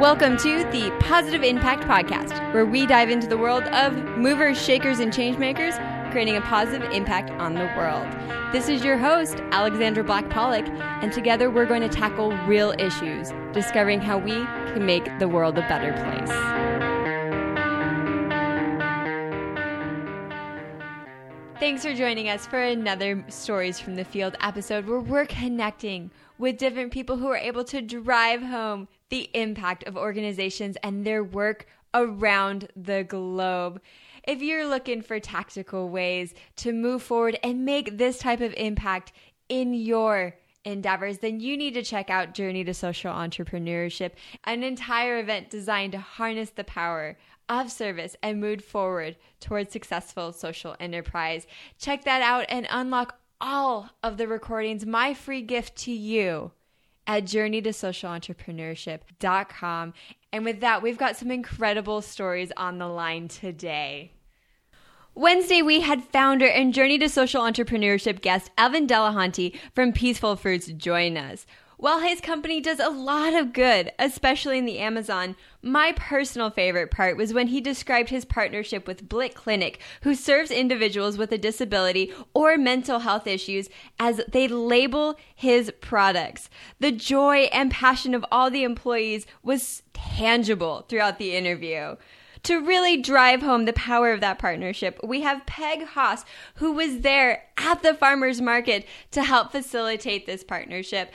Welcome to the Positive Impact Podcast, where we dive into the world of movers, shakers, and changemakers, creating a positive impact on the world. This is your host, Alexandra Black Pollock, and together we're going to tackle real issues, discovering how we can make the world a better place. Thanks for joining us for another Stories from the Field episode where we're connecting with different people who are able to drive home the impact of organizations and their work around the globe. If you're looking for tactical ways to move forward and make this type of impact in your endeavors, then you need to check out Journey to Social Entrepreneurship, an entire event designed to harness the power of service and move forward towards successful social enterprise. Check that out and unlock all of the recordings, my free gift to you at journeytosocialentrepreneurship.com. And with that, we've got some incredible stories on the line today. Wednesday, we had founder and Journey to Social Entrepreneurship guest Evan Delahanty from Peaceful Fruits join us. While his company does a lot of good, especially in the Amazon, my personal favorite part was when he described his partnership with Blick Clinic, who serves individuals with a disability or mental health issues as they label his products. The joy and passion of all the employees was tangible throughout the interview to really drive home the power of that partnership, we have Peg Hass, who was there at the farmers market to help facilitate this partnership.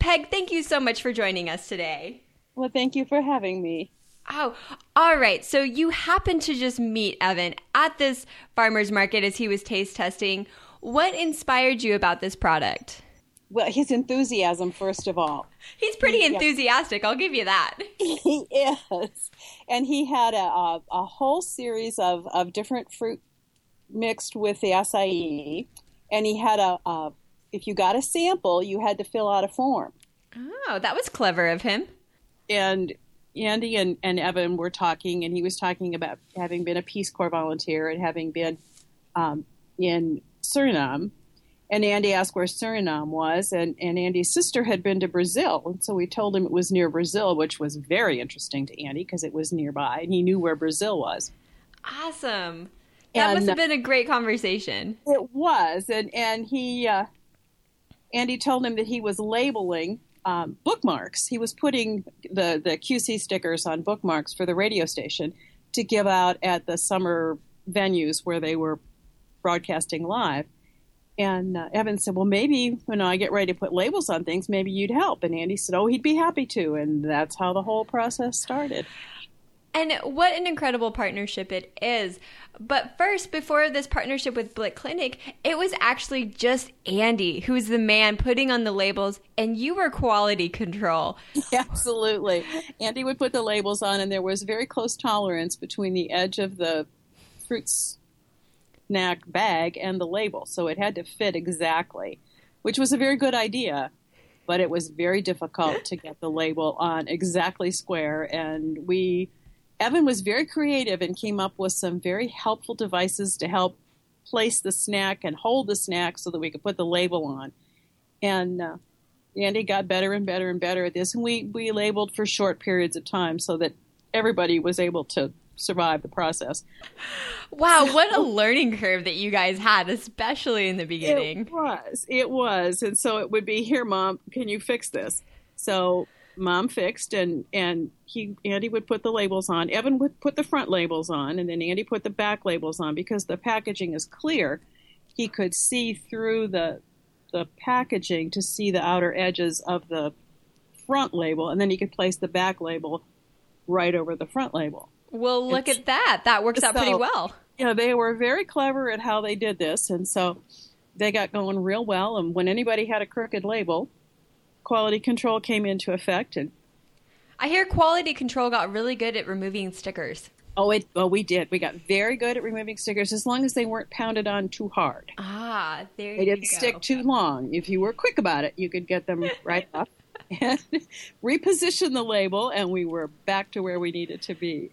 Peg, thank you so much for joining us today. Well, thank you for having me. Oh, all right. So you happened to just meet Evan at this farmer's market as he was taste testing. What inspired you about this product? Well, his enthusiasm, first of all. He's pretty enthusiastic, I'll give you that. He is. And he had a, a, a, whole series of, of different fruit mixed with the acai. And he had a, a if you got a sample, you had to fill out a form. Oh, that was clever of him. And Andy and, and Evan were talking, and he was talking about having been a Peace Corps volunteer and having been um, in Suriname. And Andy asked where Suriname was, and, and Andy's sister had been to Brazil. And so we told him it was near Brazil, which was very interesting to Andy because it was nearby, and he knew where Brazil was. Awesome. That and, must have been a great conversation. It was, and and he uh, Andy told him that he was labeling um, bookmarks. He was putting the, the QC stickers on bookmarks for the radio station to give out at the summer venues where they were broadcasting live. And uh, Evan said, Well, maybe when I get ready to put labels on things, maybe you'd help. And Andy said, Oh, he'd be happy to. And that's how the whole process started. And what an incredible partnership it is. But first, before this partnership with Blick Clinic, it was actually just Andy who was the man putting on the labels, and you were quality control. Absolutely. Andy would put the labels on, and there was very close tolerance between the edge of the fruit snack bag and the label. So it had to fit exactly, which was a very good idea but it was very difficult to get the label on exactly square and we Evan was very creative and came up with some very helpful devices to help place the snack and hold the snack so that we could put the label on. And uh, Andy got better and better and better at this. And we, we labeled for short periods of time so that everybody was able to survive the process. Wow, what a learning curve that you guys had, especially in the beginning. It was. It was. And so it would be, here, mom, can you fix this? So mom fixed and and he Andy would put the labels on. Evan would put the front labels on and then Andy put the back labels on because the packaging is clear. He could see through the the packaging to see the outer edges of the front label and then he could place the back label right over the front label. Well, look it's, at that. That works out pretty well. Yeah, you know, they were very clever at how they did this and so they got going real well and when anybody had a crooked label, quality control came into effect and I hear quality control got really good at removing stickers. Oh, it. Oh, we did. We got very good at removing stickers as long as they weren't pounded on too hard. Ah, there they didn't go. stick too long. If you were quick about it, you could get them right off and reposition the label, and we were back to where we needed to be.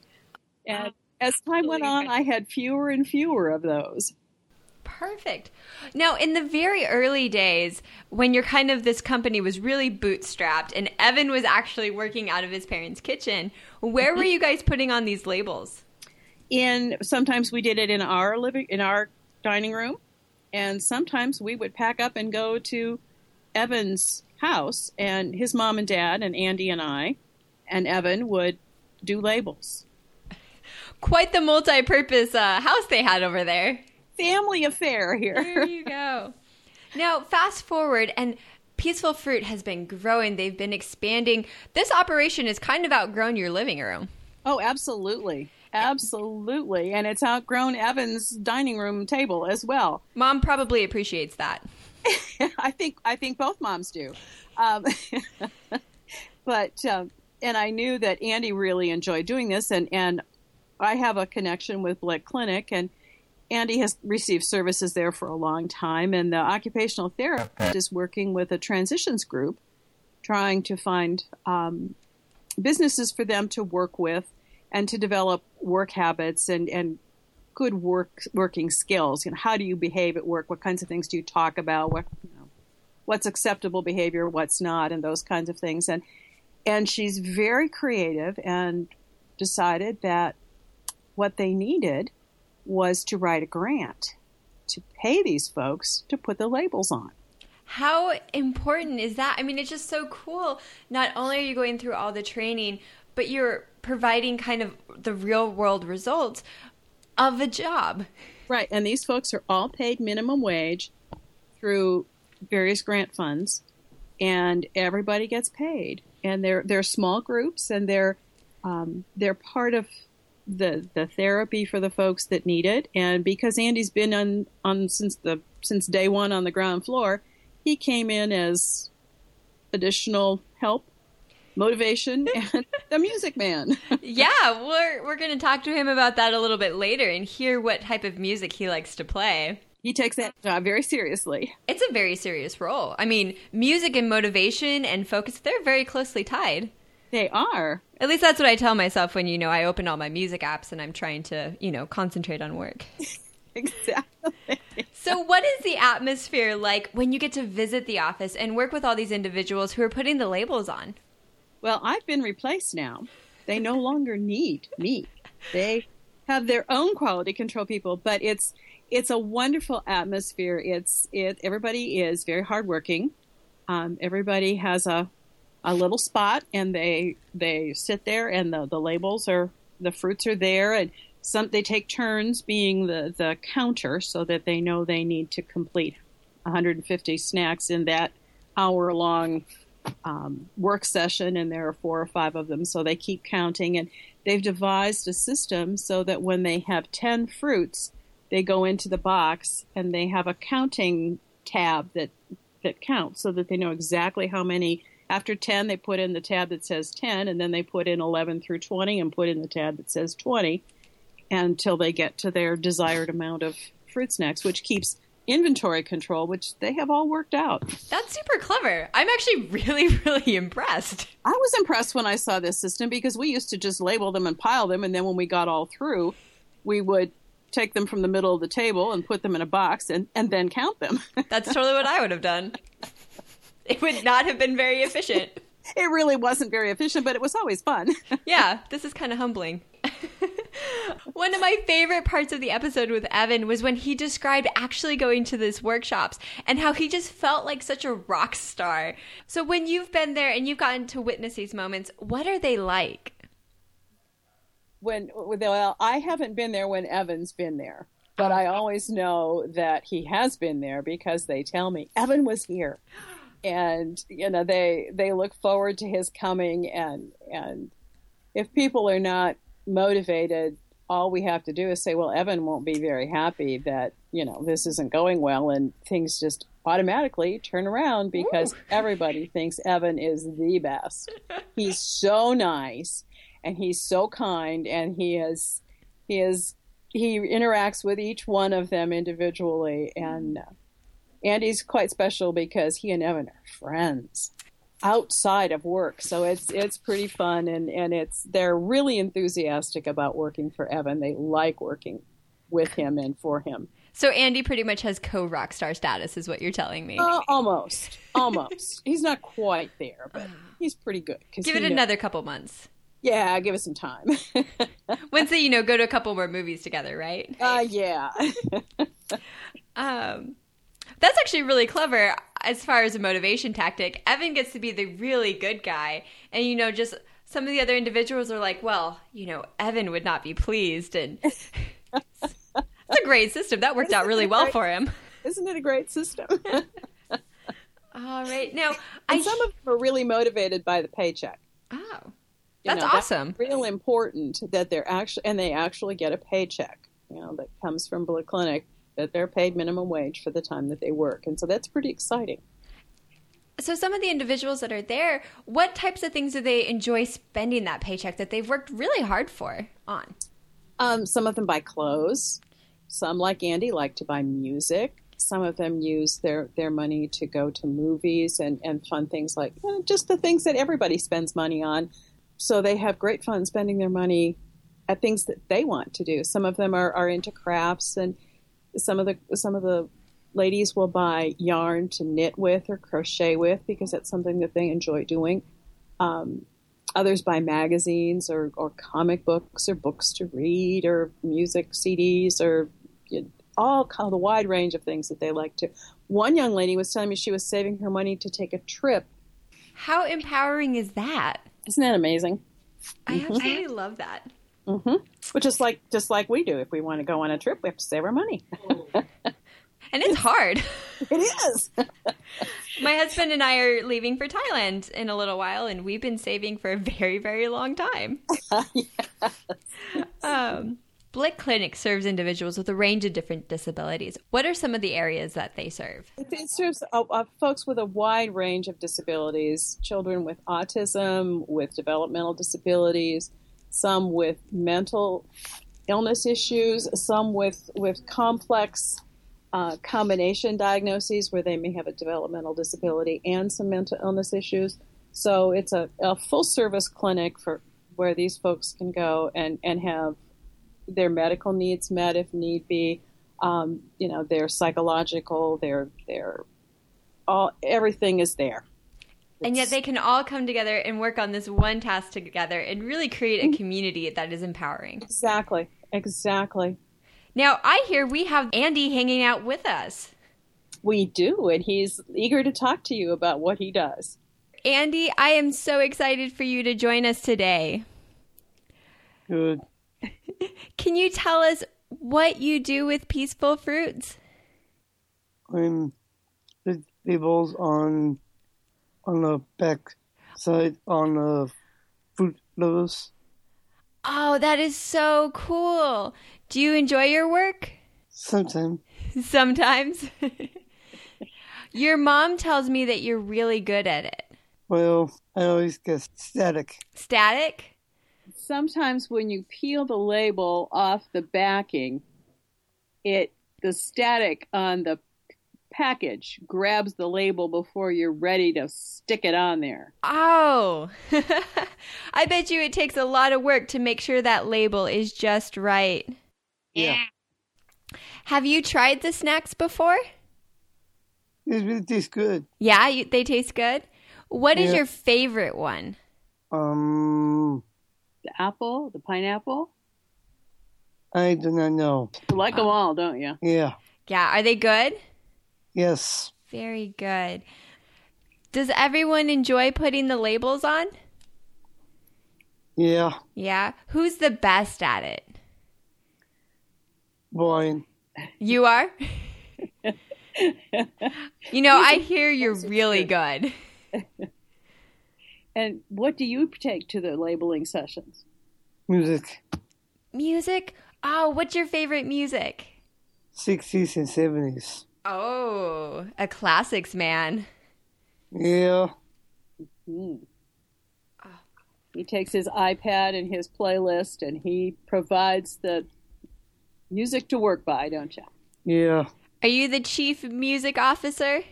And oh, as time went on, I had fewer and fewer of those. Perfect. Now, in the very early days, when you're kind of this company was really bootstrapped and Evan was actually working out of his parents' kitchen, where were you guys putting on these labels? In sometimes we did it in our living in our dining room, and sometimes we would pack up and go to Evan's house, and his mom and dad and Andy and I and Evan would do labels. Quite the multi-purpose uh, house they had over there. Family affair here. There you go. now, fast forward, and Peaceful Fruit has been growing. They've been expanding. This operation has kind of outgrown your living room. Oh, absolutely. Absolutely. And it's outgrown Evan's dining room table as well. Mom probably appreciates that. I think I think both moms do. Um, but um, and I knew that Andy really enjoyed doing this, and and I have a connection with Blick Clinic, and Andy has received services there for a long time, and the occupational therapist is working with a transitions group, trying to find um, businesses for them to work with and to develop work habits and and good work working skills. You know, how do you behave at work? What kinds of things do you talk about? What you know, what's acceptable behavior? What's not? And those kinds of things. And and she's very creative and decided that what they needed was to write a grant to pay these folks to put the labels on. How important is that? I mean, it's just so cool. Not only are you going through all the training, but you're providing kind of the real world results of a job. Right. And these folks are all paid minimum wage through various grant funds, and everybody gets paid. And they're they're small groups, and they're um, they're part of the the therapy for the folks that need it. And because Andy's been on on since the since day one on the ground floor, he came in as additional help, motivation, and the music man. yeah, we're we're going to talk to him about that a little bit later and hear what type of music he likes to play. He takes that job very seriously. It's a very serious role. I mean, music and motivation and focus, they're very closely tied. They are. At least that's what I tell myself when, you know, I open all my music apps and I'm trying to, you know, concentrate on work. exactly. So, what is the atmosphere like when you get to visit the office and work with all these individuals who are putting the labels on? Well, I've been replaced now. They no longer need me. They have their own quality control people, but it's it's a wonderful atmosphere. It's it everybody is very hardworking. Um, everybody has a a little spot, and they they sit there, and the the labels are the fruits are there, and some they take turns being the the counter, so that they know they need to complete 150 snacks in that hour long um, work session, and there are four or five of them, so they keep counting, and they've devised a system so that when they have 10 fruits they go into the box and they have a counting tab that that counts so that they know exactly how many after 10 they put in the tab that says 10 and then they put in 11 through 20 and put in the tab that says 20 until they get to their desired amount of fruit snacks which keeps inventory control which they have all worked out That's super clever. I'm actually really, really impressed. i was impressed when i saw this system because we used to just label them and pile them and then when we got all through we would take them from the middle of the table and put them in a box and, and then count them. That's totally what I would have done. It would not have been very efficient. it really wasn't very efficient, but it was always fun. yeah, this is kind of humbling. One of my favorite parts of the episode with Evan was when he described actually going to these workshops and how he just felt like such a rock star. So, when you've been there and you've gotten to witness these moments, what are they like? when well, I haven't been there when Evan's been there, but I always know that he has been there because they tell me Evan was here, and you know they they look forward to his coming, and and if people are not motivated, all we have to do is say, well, Evan won't be very happy that you know this isn't going well, and things just automatically turn around because Ooh. everybody thinks Evan is the best. He's so nice and he's so kind and he is he is he interacts with each one of them individually and uh, Andy's quite special because he and Evan are friends outside of work so it's it's pretty fun and and it's they're really enthusiastic about working for Evan they like working with him and for him So Andy pretty much has co-rock star status, is what you're telling me. Uh, almost, almost. he's not quite there, but he's pretty good. Give it knows- another couple months. Yeah, give it some time. Once they, you know, go to a couple more movies together, right? uh, yeah. Um, that's actually really clever as far as a motivation tactic. Evan gets to be the really good guy, and you know, just some of the other individuals are like, well, you know, Evan would not be pleased, and it's a great system. That worked out really well for him. Isn't it a great system? All right, now I some of them are really motivated by the paycheck. oh, You that's know, awesome. real important that they're actually and they actually get a paycheck. You know that comes from Blue Clinic that they're paid minimum wage for the time that they work, and so that's pretty exciting. So, some of the individuals that are there, what types of things do they enjoy spending that paycheck that they've worked really hard for on? Um, some of them buy clothes. Some, like Andy, like to buy music. Some of them use their, their money to go to movies and, and fun things like eh, just the things that everybody spends money on. So they have great fun spending their money at things that they want to do. Some of them are, are into crafts, and some of the some of the ladies will buy yarn to knit with or crochet with because that's something that they enjoy doing. Um, others buy magazines or, or comic books or books to read or music CDs or you know, all kind of the wide range of things that they like to. One young lady was telling me she was saving her money to take a trip. How empowering is that? Isn't that amazing? I absolutely love that. Hmm Which is like just like we do. If we want to go on a trip, we have to save our money. And it's hard. it is. My husband and I are leaving for Thailand in a little while, and we've been saving for a very, very long time. Um, Blick Clinic serves individuals with a range of different disabilities. What are some of the areas that they serve? It serves uh, uh, folks with a wide range of disabilities children with autism, with developmental disabilities, some with mental illness issues, some with, with complex uh, combination diagnoses where they may have a developmental disability and some mental illness issues. So it's a, a full service clinic for where these folks can go and, and have their medical needs met if need be. Um, you know, their psychological, their their all everything is there. And yet they can all come together and work on this one task together and really create a community that is empowering. Exactly, exactly. Now, I hear we have Andy hanging out with us. We do, and he's eager to talk to you about what he does. Andy, I am so excited for you to join us today. Good. Can you tell us what you do with Peaceful Fruits? I'm the labels on on the back side on the fruit lovers. Oh, that is so cool. Do you enjoy your work? Sometimes Sometimes. your mom tells me that you're really good at it. well I always get static. Static? Sometimes when you peel the label off the backing, it the static on the package grabs the label before you're ready to stick it on there. Oh. I bet you it takes a lot of work to make sure that label is just right. Yeah. Have you tried the snacks before? It really tastes good. Yeah, you, they taste good. What is Yeah. your favorite one? Um The apple, the pineapple. I do not know. You like them all, don't you? Yeah. Yeah, are they good? Yes. Very good. Does everyone enjoy putting the labels on? Yeah. Yeah. Who's the best at it? Brian. You are? you know, I hear you're really good. And what do you take to the labeling sessions? Music. Music? Oh, what's your favorite music? Sixties and seventies. Oh, a classics man. Yeah. Hmm. He takes his iPad and his playlist and he provides the music to work by, don't you? Yeah. Are you the chief music officer?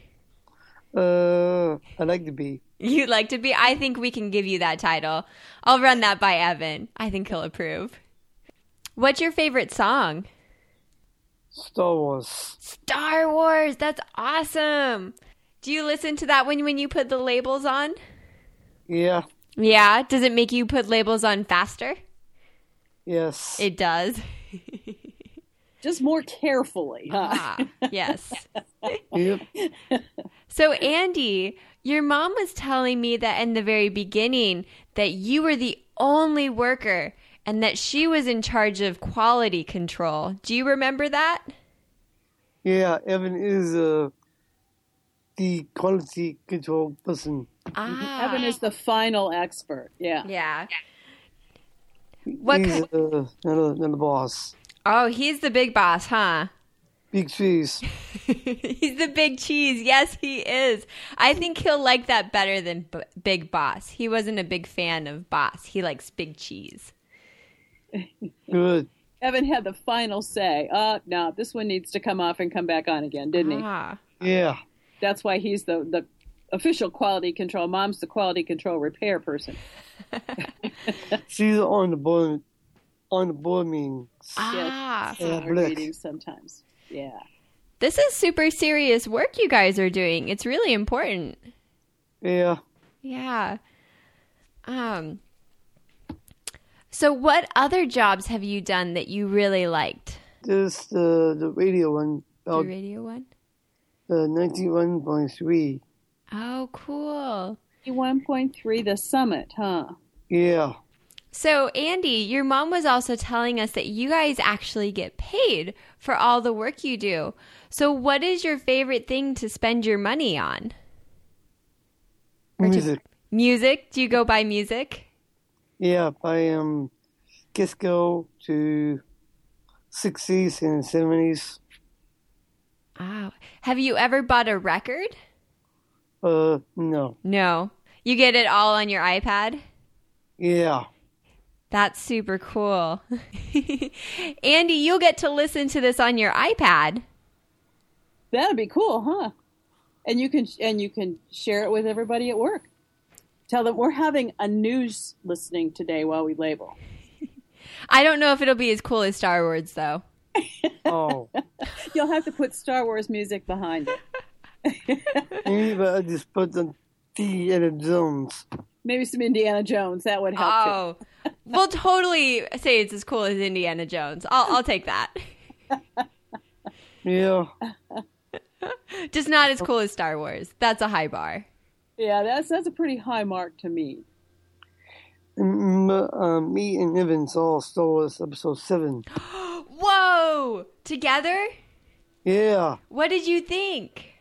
Uh I like to be. You'd like to be? I think we can give you that title. I'll run that by Evan. I think he'll approve. What's your favorite song? Star Wars. Star Wars. That's awesome. Do you listen to that when when you put the labels on? Yeah. Yeah. Does it make you put labels on faster? Yes. It does. Just more carefully, huh? ah, yes. yep. So Andy, your mom was telling me that in the very beginning that you were the only worker and that she was in charge of quality control. Do you remember that? Yeah. Evan is uh, the quality control person. Ah. Evan is the final expert. Yeah. Yeah. What He's ki- uh, not, a, not a boss. Oh, he's the big boss, huh? Big cheese. he's the big cheese. Yes, he is. I think he'll like that better than B- Big Boss. He wasn't a big fan of Boss. He likes Big Cheese. Good. Evan had the final say. Uh, no, this one needs to come off and come back on again, didn't he? Ah. Yeah. That's why he's the, the official quality control. Mom's the quality control repair person. She's on the board. On the board meetings. Ah. Yeah, our Blick. meetings sometimes. Yeah. This is super serious work you guys are doing. It's really important. Yeah. Yeah. Um So what other jobs have you done that you really liked? Just uh, the radio one. The About radio one? uh, 91.3. Oh, cool. 1.3, the summit, huh? Yeah. So, Andy, your mom was also telling us that you guys actually get paid for all the work you do. So, what is your favorite thing to spend your money on? Or to- Music. Music? Do you go buy music? Yeah, I um, Kisco to 60s and 70s. Oh. Have you ever bought a record? Uh, no. No. You get it all on your iPad? Yeah. That's super cool. Andy, you'll get to listen to this on your iPad. That'd be cool, huh? And you can and you can share it with everybody at work. Tell them we're having a news listening today while we label. I don't know if it'll be as cool as Star Wars, though. Oh. You'll have to put Star Wars music behind it. Maybe I just put the Indiana Jones. Maybe some Indiana Jones. That would help too. Oh, we'll totally say it's as cool as Indiana Jones. I'll, I'll take that. Yeah. Just not as cool as Star Wars. That's a high bar. Yeah, that's that's a pretty high mark to me. Uh, me and Evan saw Star Wars Episode 7. Whoa! Together? Yeah. What did you think?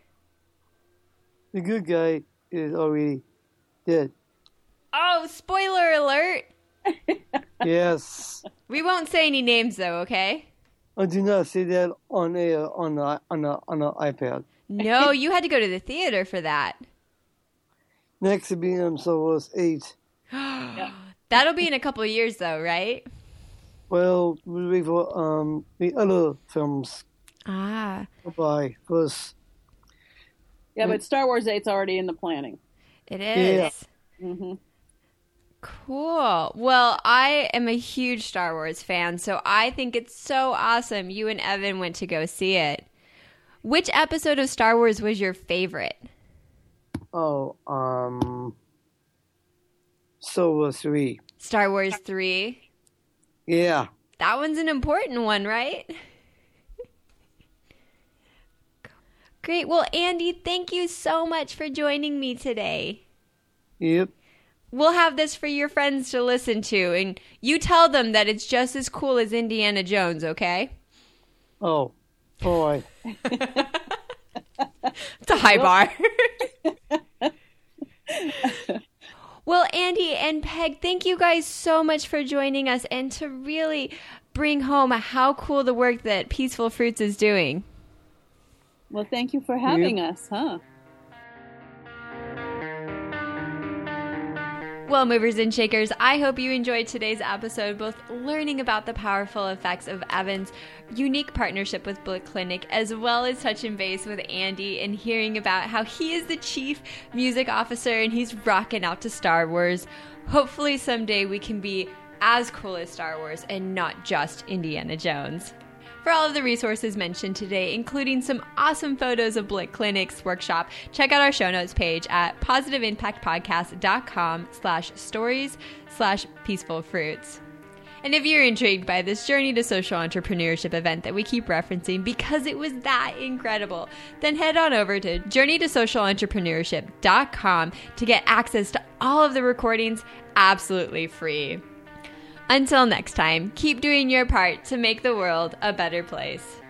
The good guy is already dead. Oh, spoiler alert! Yes. We won't say any names though, okay? I do not say that on air on the on the on the iPad. No, you had to go to the theater for that. Next to be on Star Wars 8. That'll be in a couple of years though, right? Well, we wait for um the other films Ah, to buy first. Yeah, but Star Wars 8's already in the planning. it is. Yeah. hmm Cool. Well, I am a huge Star Wars fan, so I think it's so awesome you and Evan went to go see it. Which episode of Star Wars was your favorite? Oh, um, Star Wars 3. Star Wars 3. Yeah. That one's an important one, right? Great. Well, Andy, thank you so much for joining me today. Yep. We'll have this for your friends to listen to, and you tell them that it's just as cool as Indiana Jones, okay? Oh, boy. It's a high bar. Well, Andy and Peg, thank you guys so much for joining us and to really bring home how cool the work that Peaceful Fruits is doing. Well, thank you for having us, huh? Well, movers and shakers, I hope you enjoyed today's episode, both learning about the powerful effects of Evan's unique partnership with Blick Clinic, as well as touching base with Andy and hearing about how he is the chief music officer and he's rocking out to Star Wars. Hopefully, someday we can be as cool as Star Wars and not just Indiana Jones. For all of the resources mentioned today, including some awesome photos of Blick Clinic's workshop, check out our show notes page at positiveimpactpodcast.com slash stories slash peaceful fruits. And if you're intrigued by this Journey to Social Entrepreneurship event that we keep referencing because it was that incredible, then head on over to journeytosocialentrepreneurship.com to get access to all of the recordings absolutely free. Until next time, keep doing your part to make the world a better place.